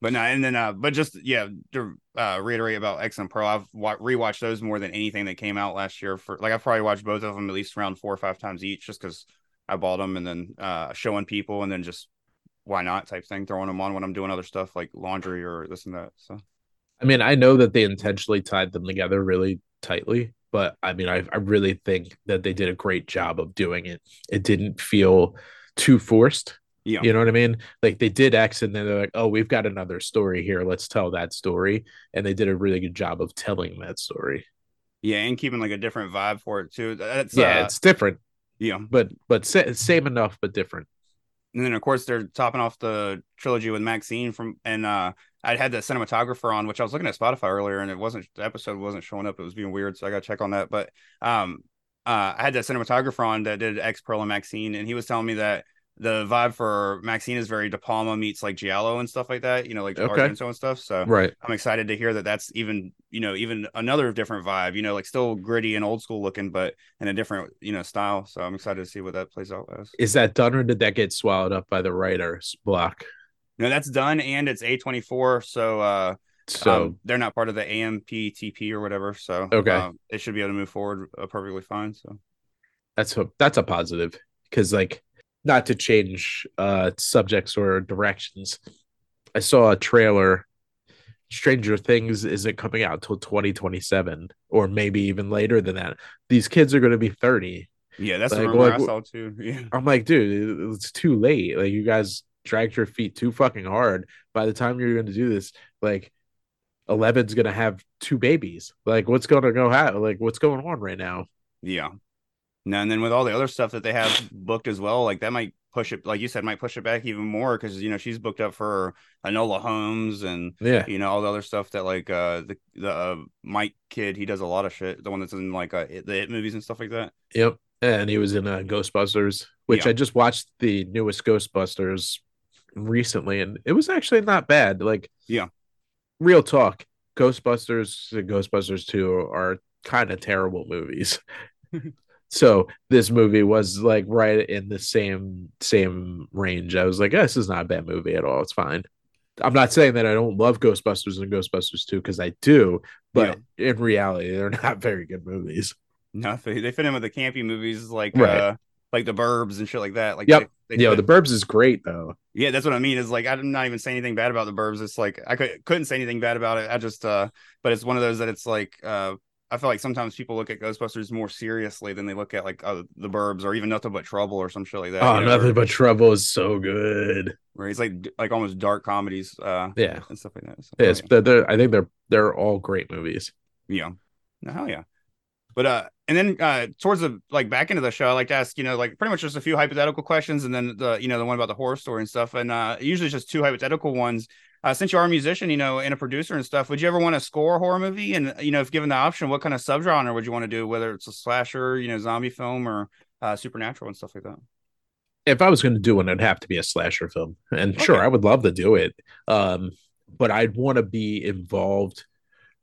But no, and then uh, but just yeah, to uh, reiterate about X and Pearl, I've wa- rewatched those more than anything that came out last year. For like, I've probably watched both of them at least around four or five times each, just because I bought them and then uh, showing people, and then just why not type thing, throwing them on when I'm doing other stuff like laundry or this and that. So I mean, I know that they intentionally tied them together really tightly, but I mean, I, I really think that they did a great job of doing it. It didn't feel too forced. yeah, You know what I mean? Like they did X and then they're like, oh, we've got another story here. Let's tell that story. And they did a really good job of telling that story. yeah, and keeping like a different vibe for it too. That's Yeah, uh, it's different, yeah. but but sa- same enough, but different. And then of course they're topping off the trilogy with Maxine from and uh I had the cinematographer on which I was looking at Spotify earlier and it wasn't the episode wasn't showing up. It was being weird so I got to check on that. But um uh I had that cinematographer on that did X Pearl and Maxine and he was telling me that the vibe for Maxine is very De Palma meets like Giallo and stuff like that. You know, like Okay. Argento and stuff. So Right. I'm excited to hear that that's even you know even another different vibe. You know, like still gritty and old school looking, but in a different you know style. So I'm excited to see what that plays out as. Is that done or did that get swallowed up by the writer's block? No, that's done, and it's A24, so uh, So um, they're not part of the AMPTP or whatever. So Okay. um, it should be able to move forward uh, perfectly fine. So that's a that's a positive because like not to change uh subjects or directions. I saw a trailer. Stranger Things isn't coming out till 2027 or maybe even later than that. These kids are going to be 30. yeah, that's Like, like, I saw too. Yeah, I'm like, dude, it's too late. Like you guys dragged your feet too fucking hard. By the time you're going to do this, like 11's going to have two babies. Like what's going to go ha- like what's going on right now? yeah. And then with all the other stuff that they have booked as well, like that might push it, like you said, might push it back even more because you know she's booked up for Enola Holmes and Yeah. you know all the other stuff that like uh the the uh, Mike kid he does a lot of shit. The one that's in like uh, the It movies and stuff like that. Yep. And he was in uh, Ghostbusters, which Yeah. I just watched the newest Ghostbusters recently, and it was actually not bad. Like, Yeah. real talk, Ghostbusters and Ghostbusters 2 are kind of terrible movies. so this movie was like right in the same same range. I was like, "Yeah, this is not a bad movie at all. It's fine. I'm not saying that I don't love Ghostbusters and Ghostbusters 2 because I do, but in reality, they're not very good movies. No, they, fit in with the campy movies like Right. uh like the Burbs and shit like that. Like Yep. they, they Yo, fit- The Burbs is great though. Yeah, that's what I mean. Is like I'm not even saying anything bad about the Burbs. It's like I could couldn't say anything bad about it. I just uh but it's one of those that it's like uh I feel like sometimes people look at Ghostbusters more seriously than they look at like uh, the Burbs or even Nothing But Trouble or some shit like that. Oh, you know, nothing where, but trouble is so good. where it's like like almost dark comedies uh Yeah, and stuff like that. So, yes, they're, they're, I think they're they're all great movies. Yeah. No, hell yeah. But uh and then uh towards the like back into the show, I like to ask, you know, like pretty much just a few hypothetical questions and then the you know the one about the horror story and stuff. And uh usually it's just two hypothetical ones. Uh since you are a musician, you know, and a producer and stuff, would you ever want to score a horror movie? And you know, if given the option, what kind of subgenre would you want to do, whether it's a slasher, you know, zombie film or uh supernatural and stuff like that? If I was going to do one, it'd have to be a slasher film, and sure, I would love to do it. Um, but I'd want to be involved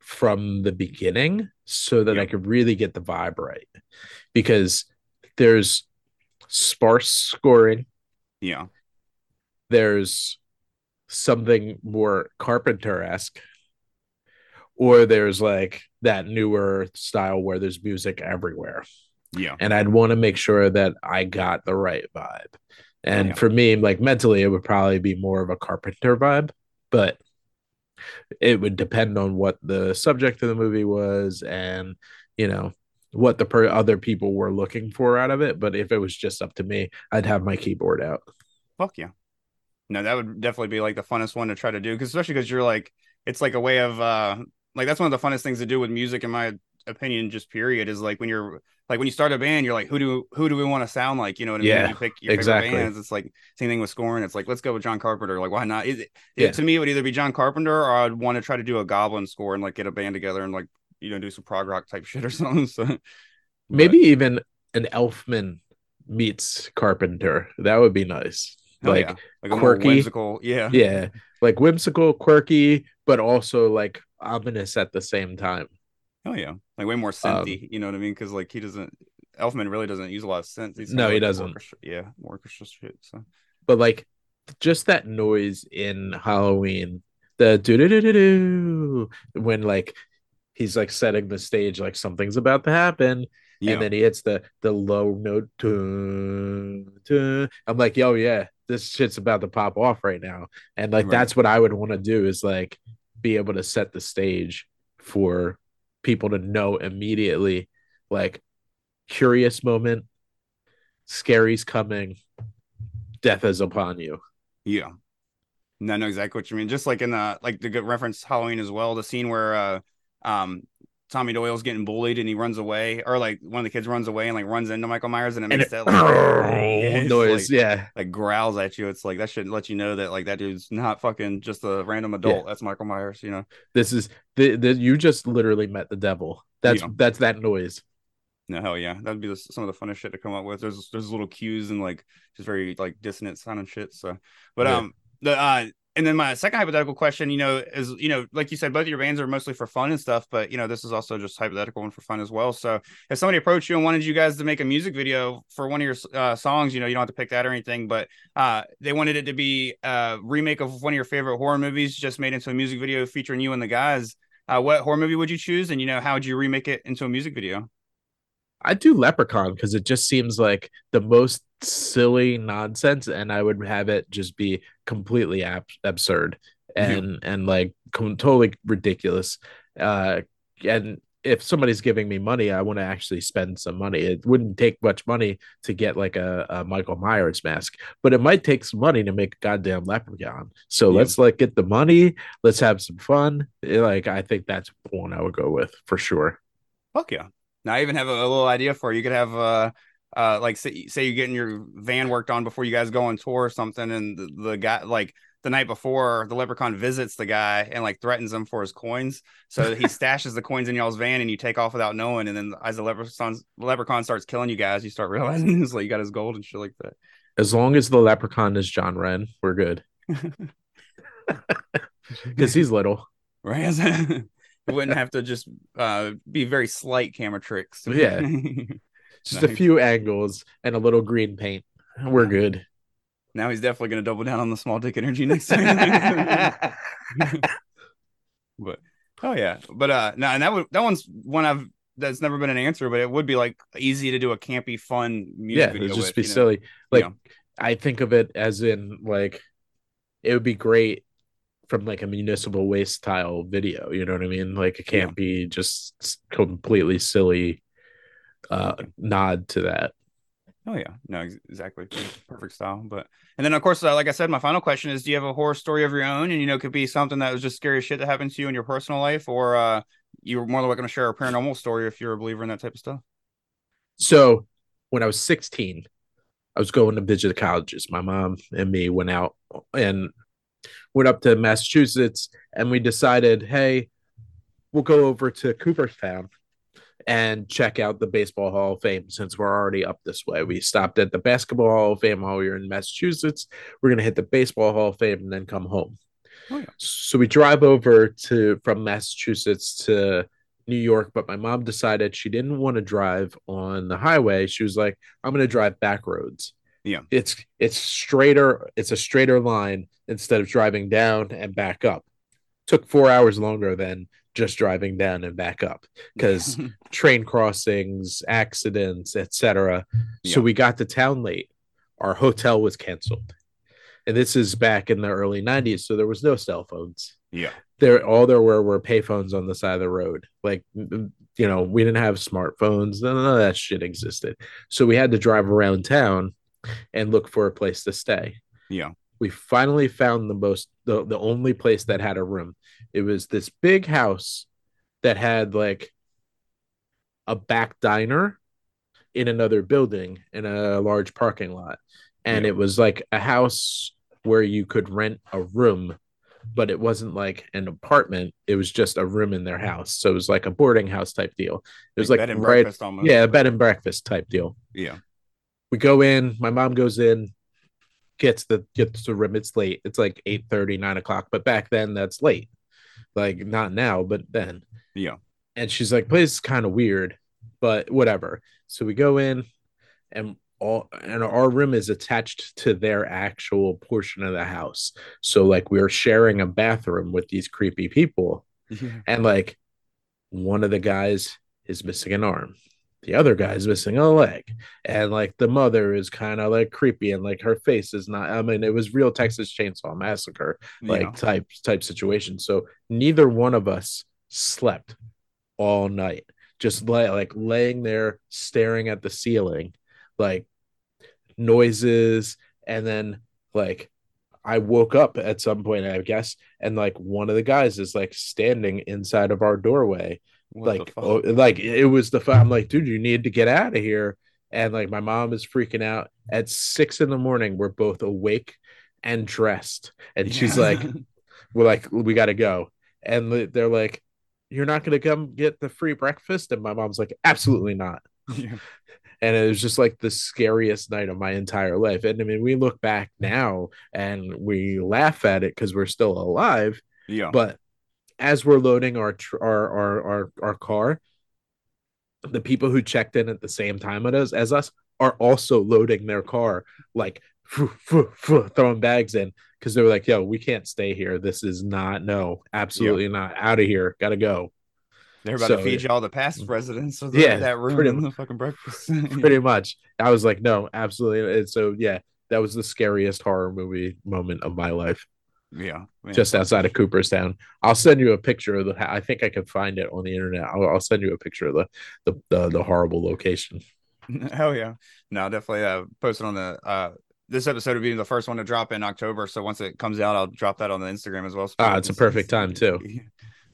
from the beginning so that I could really get the vibe right, because there's sparse scoring, Yeah. there's something more Carpenter esque, or there's like that newer style where there's music everywhere. Yeah. And I'd want to make sure that I got the right vibe. And Yeah. for me, like mentally, it would probably be more of a Carpenter vibe, but it would depend on what the subject of the movie was and, you know, what the per- other people were looking for out of it. But if it was just up to me, I'd have my keyboard out. Fuck yeah. No, that would definitely be like the funnest one to try to do because especially because you're like it's like a way of uh like that's one of the funnest things to do with music in my opinion just period is like when you're like when you start a band you're like who do who do we want to sound like you know what I mean Yeah, you pick your exactly. favorite bands it's like same thing with scoring it's like let's go with John Carpenter like why not it, Yeah. to me it would either be John Carpenter or I'd want to try to do a Goblin score and like get a band together and like you know do some prog rock type shit or something so Maybe even an Elfman meets Carpenter. That would be nice. Hell like, yeah. like a quirky. whimsical yeah yeah, like whimsical, quirky, but also like ominous at the same time. Oh yeah, like way more synthy. Um, you know what I mean? Because like he doesn't, Elfman really doesn't use a lot of synth. He's No, kinda he doesn't. orchestra- yeah, more orchestra shit. So but like just that noise in Halloween, the do do do do do when like he's like setting the stage, like something's about to happen, yeah, and then he hits the the low note. dun, dun. I'm like, yo, yeah, this shit's about to pop off right now, and like Right. that's what I would want to do is like be able to set the stage for people to know immediately, like curious moment, scary's coming, death is upon you. yeah. No, I know exactly what you mean. Just like in the like the good reference Halloween as well. The scene where uh um Tommy Doyle's getting bullied and he runs away, or like one of the kids runs away and like runs into Michael Myers and it and makes it, that like, noise. like- yeah, like growls at you. It's like that should let you know that like that dude's not fucking just a random adult. That's Michael Myers. You know. this is the, the you just literally met the devil. That's Yeah. that's that noise. No, hell yeah, that'd be the, some of the funnest shit to come up with. There's there's little cues and like just very like dissonant sounding shit. So, but Yeah. um, the uh, and then my second hypothetical question, you know, is you know, like you said, both your bands are mostly for fun and stuff, but you know, this is also just hypothetical and for fun as well. So, if somebody approached you and wanted you guys to make a music video for one of your uh, songs, you know, you don't have to pick that or anything, but uh, they wanted it to be a remake of one of your favorite horror movies, just made into a music video featuring you and the guys. Uh, what horror movie would you choose, and you know, how would you remake it into a music video? I do Leprechaun because it just seems like the most silly nonsense, and I would have it just be completely ab- absurd and and like com- totally ridiculous. Uh, and if somebody's giving me money, I want to actually spend some money. It wouldn't take much money to get like a, a Michael Myers mask, but it might take some money to make a goddamn leprechaun. So Yeah. let's like get the money. Let's have some fun. Eh, Like I think that's one I would go with for sure. Fuck yeah. Now I even have a, a little idea for you. You could have uh uh like say, say you're getting your van worked on before you guys go on tour or something, and the, the guy like the night before the leprechaun visits the guy and like threatens him for his coins. So he stashes the coins in y'all's van and you take off without knowing. And then as the leprechaun leprechaun starts killing you guys, you start realizing it's like you got his gold and shit like that. As long as the leprechaun is John Wren, we're good. Because he's little. Right? you wouldn't have to just uh be very slight camera tricks. Yeah. Just a few angles and a little green paint. We're good. now he's definitely gonna double down on the small dick energy next time. but oh yeah, but uh, no, and that would that one's one I've that's never been an answer, but it would be like easy to do a campy, fun music yeah, video. it'd just with, be you know? silly. Like Yeah. I think of it as in like it would be great from like a municipal waste style video. You know what I mean? Like it can't be just completely silly uh nod to that. Oh yeah, no, exactly, perfect style. But and then of course, uh, like I said, my final question is: Do you have a horror story of your own? And you know, it could be something that was just scary shit that happened to you in your personal life, or uh, you're more than welcome to share a paranormal story if you're a believer in that type of stuff. So when I was 16, I was going to visit the colleges. My mom and me went out and went up to Massachusetts, and we decided, hey, we'll go over to Cooperstown and check out the Baseball Hall of Fame since we're already up this way. We stopped at the Basketball Hall of Fame while we were in Massachusetts. We're going to hit the Baseball Hall of Fame and then come home. Oh, yeah. So we drive over to from Massachusetts to New York, but my mom decided she didn't want to drive on the highway. She was like, I'm going to drive back roads. Yeah. It's it's straighter, it's a straighter line instead of driving down and back up. Took 4 hours longer than just driving down and back up because train crossings, accidents, etc. So we got to town late. Our hotel was canceled. And this is back in the early 90s, so there was no cell phones. yeah, There all there were were payphones on the side of the road. Like you know, we didn't have smartphones. None of that shit existed. So we had to drive around town and look for a place to stay yeah, we finally found the most the, the only place that had a room. It was this big house that had like a back diner in another building in a large parking lot. And Yeah. it was like a house where you could rent a room but it wasn't like an apartment. It was just a room in their house. So it was like a boarding house type deal. It was like, bed and right breakfast almost. yeah a bed and breakfast type deal. Yeah, we go in my mom goes in gets the gets the room. It's late. It's like 8 30, 9 o'clock but back then that's late. Like not now but then. Yeah, and she's like place is kind of weird but whatever. So we go in and all and our room is attached to their actual portion of the house. So like we are sharing a bathroom with these creepy people. Yeah. and like one of the guys is missing an arm the other guy's missing a leg and like the mother is kind of like creepy and like her face is not i mean it was real texas chainsaw massacre like yeah. type type situation so neither one of us slept all night just lay, like laying there staring at the ceiling like noises and then like I woke up at some point, I guess, and like one of the guys is like standing inside of our doorway. What like, oh, like it was the I'm like, dude, you need to get out of here. And like my mom is freaking out. At six in the morning, we're both awake and dressed. And she's Yeah. like, We're like, we gotta go. And they're like, You're not gonna come get the free breakfast? And my mom's like, Absolutely not. Yeah. and it was just like the scariest night of my entire life. And I mean, we look back now and we laugh at it because we're still alive. Yeah. But as we're loading our tr- our, our our our car, the people who checked in at the same time as as us are also loading their car, like throwing bags in because they were like, "Yo, we can't stay here. This is not no, absolutely not. Out of here. Gotta go." They're about So, to feed uh, you all the past residents of the, Yeah, that room pretty mu- the fucking breakfast. Pretty much. I was like, "No, absolutely." And so yeah, that was the scariest horror movie moment of my life. Yeah. man. just outside of Cooperstown. I'll send you a picture of the. I think I can find it on the internet. I'll, I'll send you a picture of the the the, the horrible location. Hell yeah. No, definitely uh post it on the uh this episode will be the first one to drop in October. So once it comes out, I'll drop that on the Instagram as well. so Ah, it's a perfect time, too.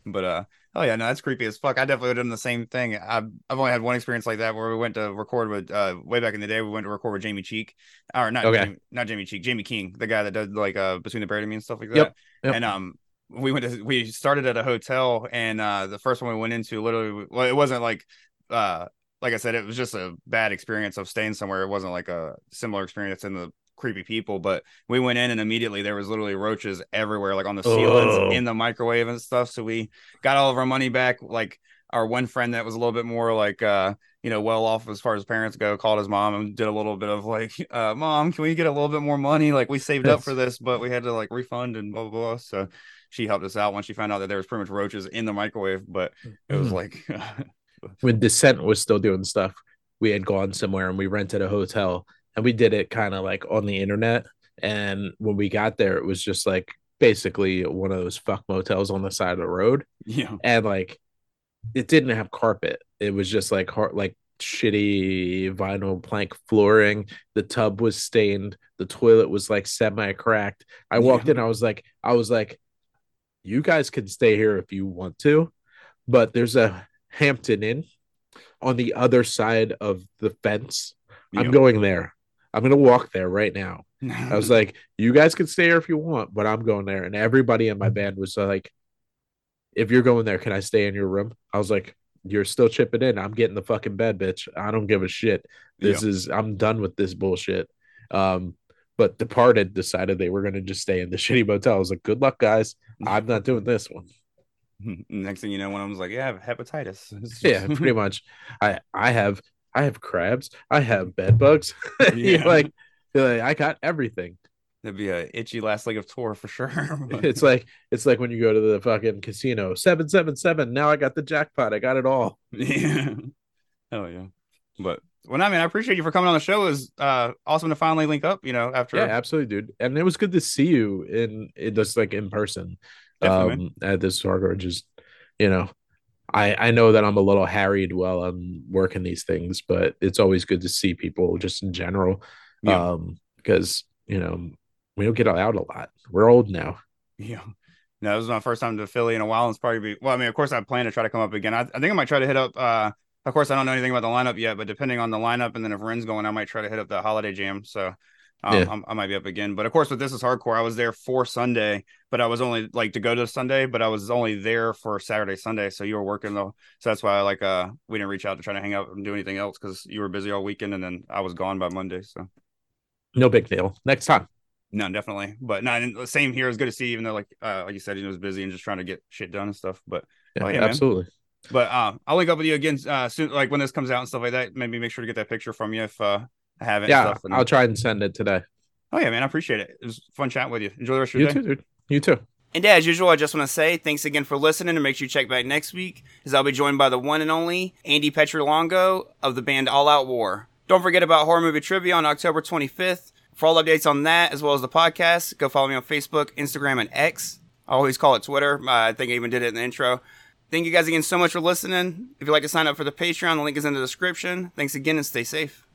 But uh oh yeah, no, that's creepy as fuck. I definitely would have done the same thing. I've I've only had one experience like that where we went to record with uh way back in the day, we went to record with Jamie Cheek. Or not Okay. Jamie, not Jamie Cheek, Jamie King, the guy that does like uh Between the Buried and Me and stuff like that. Yep, yep. And um we went to we started at a hotel and uh the first one we went into literally well it wasn't like uh like I said it was just a bad experience of staying somewhere it wasn't like a similar experience in the creepy people but we went in and immediately there was literally roaches everywhere like on the ceilings Oh. in the microwave and stuff. So we got all of our money back. Like our one friend that was a little bit more like uh you know well off as far as parents go called his mom and did a little bit of like uh mom can we get a little bit more money? Like we saved up for this but we had to like refund and blah blah blah. So she helped us out when she found out that there was pretty much roaches in the microwave but it was Mm. like When Descent was still doing stuff, we had gone somewhere and we rented a hotel and we did it kind of like on the internet. And when we got there, it was just like basically one of those fuck motels on the side of the road. yeah and like it didn't have carpet. It was just like hard, like shitty vinyl plank flooring. The tub was stained. The toilet was like semi cracked. I walked Yeah. in. I was like, I was like, you guys can stay here if you want to, but there's a Hampton Inn on the other side of the fence. I'm going there. I'm gonna walk there right now. I was like, you guys can stay here if you want, but I'm going there. And everybody in my band was like, if you're going there, can I stay in your room? I was like, you're still chipping in. I'm getting the fucking bed, bitch. I don't give a shit. This is I'm done with this bullshit. Um, but Departed decided they were gonna just stay in the shitty motel. I was like, good luck, guys. I'm not doing this one. next thing you know one of them was like yeah I have hepatitis Yeah, pretty much. I I have I have crabs. I have bed bugs. You're Yeah. like, you're like, I got everything. that'd be a itchy last leg of tour for sure But- It's like it's like when you go to the fucking casino. Seven seven seven. Now I got the jackpot. I got it all. Yeah. Hell yeah. But well, I mean, I appreciate you for coming on the show. It was uh awesome to finally link up, you know, after Yeah, absolutely, dude. And it was good to see you in in just like in person. Definitely, Um at this Sargo. Just you know, I I know that I'm a little harried while I'm working these things, but it's always good to see people just in general. Yeah. Um, because you know, we don't get out a lot. We're old now. yeah. No, this is my first time to Philly in a while. And it's probably be well, I mean, of course I plan to try to come up again. I, I think I might try to hit up uh of course I don't know anything about the lineup yet, but depending on the lineup and then if Ren's going, I might try to hit up the holiday jam. So um, Yeah. I'm- I might be up again. But of course, with this is hardcore. I was there for Sunday, but I was only like to go to Sunday, but I was only there for Saturday, Sunday. So you were working though. So that's why I like uh we didn't reach out to try to hang out and do anything else because you were busy all weekend and then I was gone by Monday. So No big deal. Next time. no, definitely. But no, and same here. It's good to see, even though like uh like you said, he was busy and just trying to get shit done and stuff. But Yeah, Oh, yeah, man. absolutely. but um I'll link up with you again uh soon like when this comes out and stuff like that. Maybe make sure to get that picture from you if uh I have it. Yeah, stuff. And- I'll try and send it today. oh yeah, man, I appreciate it. It was fun chatting with you. Enjoy the rest of your You day. too, dude. You too. And as usual, I just want to say thanks again for listening and make sure you check back next week as I'll be joined by the one and only Andy Petrolongo of the band All Out War. Don't forget about Horror Movie Trivia on October 25th. For all updates on that as well as the podcast, go follow me on Facebook, Instagram, and X. I always call it Twitter. Uh, I think I even did it in the intro. Thank you guys again so much for listening. If you'd like to sign up for the Patreon, the link is in the description. Thanks again and stay safe.